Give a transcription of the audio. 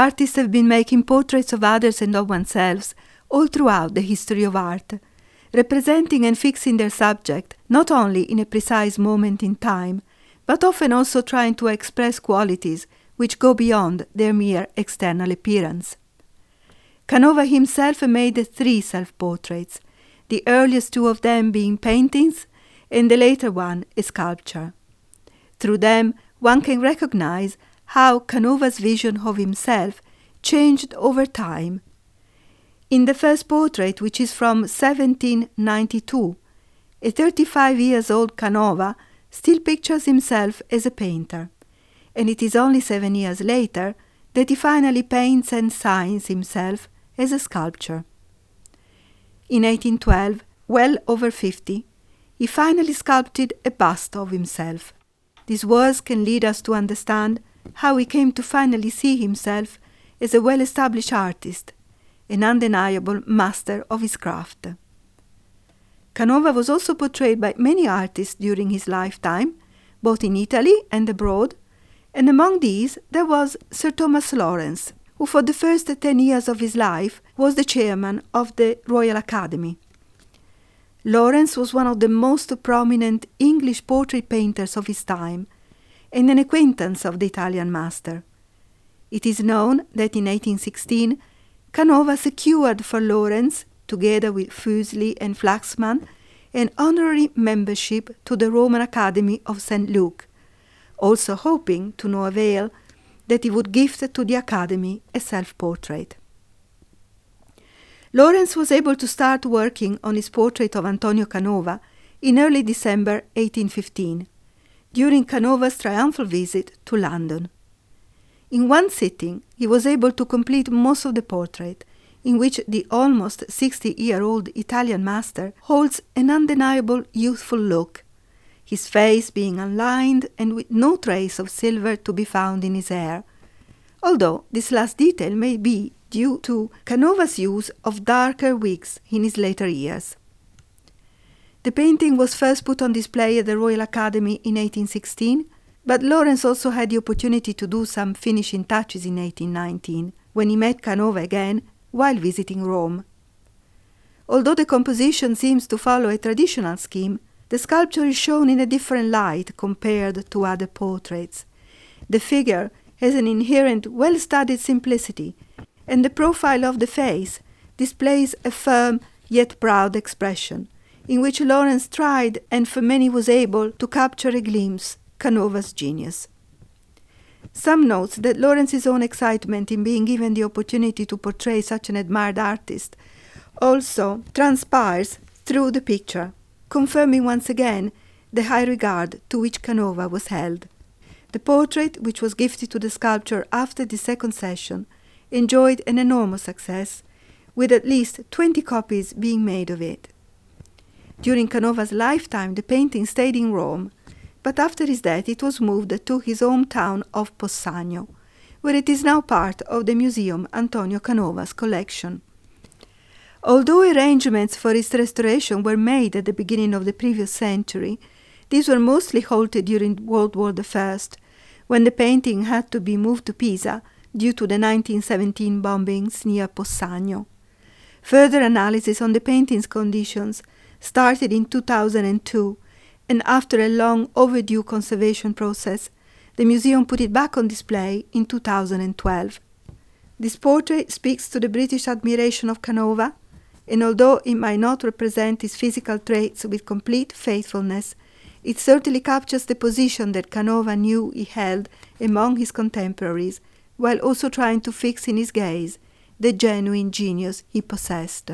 Artists have been making portraits of others and of oneself all throughout the history of art, representing and fixing their subject not only in a precise moment in time, but often also trying to express qualities which go beyond their mere external appearance. Canova himself made three self portraits, the earliest two of them being paintings, and the later one a sculpture. Through them, one can recognize how Canova's vision of himself changed over time. In the first portrait, which is from 1792, a 35 years old Canova still pictures himself as a painter, and it is only seven years later that he finally paints and signs himself as a sculptor. In 1812, well over 50, he finally sculpted a bust of himself. These words can lead us to understand how he came to finally see himself as a well established artist, an undeniable master of his craft. Canova was also portrayed by many artists during his lifetime, both in Italy and abroad, and among these there was Sir Thomas Lawrence, who for the first ten years of his life was the chairman of the Royal Academy. Lawrence was one of the most prominent English portrait painters of his time and an acquaintance of the Italian master. It is known that in 1816 Canova secured for Lawrence, together with Fuseli and Flaxman, an honorary membership to the Roman Academy of St. Luke, also hoping, to no avail, that he would gift to the Academy a self portrait. Lawrence was able to start working on his portrait of Antonio Canova in early December 1815, during Canova's triumphal visit to London. In one sitting, he was able to complete most of the portrait, in which the almost 60 year old Italian master holds an undeniable youthful look his face being unlined and with no trace of silver to be found in his hair, although this last detail may be due to Canova's use of darker wigs in his later years. The painting was first put on display at the Royal Academy in 1816, but Lawrence also had the opportunity to do some finishing touches in 1819, when he met Canova again while visiting Rome. Although the composition seems to follow a traditional scheme, the sculpture is shown in a different light compared to other portraits. The figure has an inherent, well studied simplicity, and the profile of the face displays a firm yet proud expression, in which Lawrence tried and for many was able to capture a glimpse Canova's genius. Some notes that Lawrence's own excitement in being given the opportunity to portray such an admired artist also transpires through the picture confirming once again the high regard to which Canova was held. The portrait, which was gifted to the sculptor after the second session, enjoyed an enormous success, with at least 20 copies being made of it. During Canova's lifetime, the painting stayed in Rome, but after his death it was moved to his hometown of Possagno, where it is now part of the Museum Antonio Canova's collection. Although arrangements for its restoration were made at the beginning of the previous century, these were mostly halted during World War I, when the painting had to be moved to Pisa due to the 1917 bombings near Possagno. Further analysis on the painting's conditions started in 2002, and after a long overdue conservation process, the museum put it back on display in 2012. This portrait speaks to the British admiration of Canova and although it might not represent his physical traits with complete faithfulness, it certainly captures the position that Canova knew he held among his contemporaries, while also trying to fix in his gaze the genuine genius he possessed.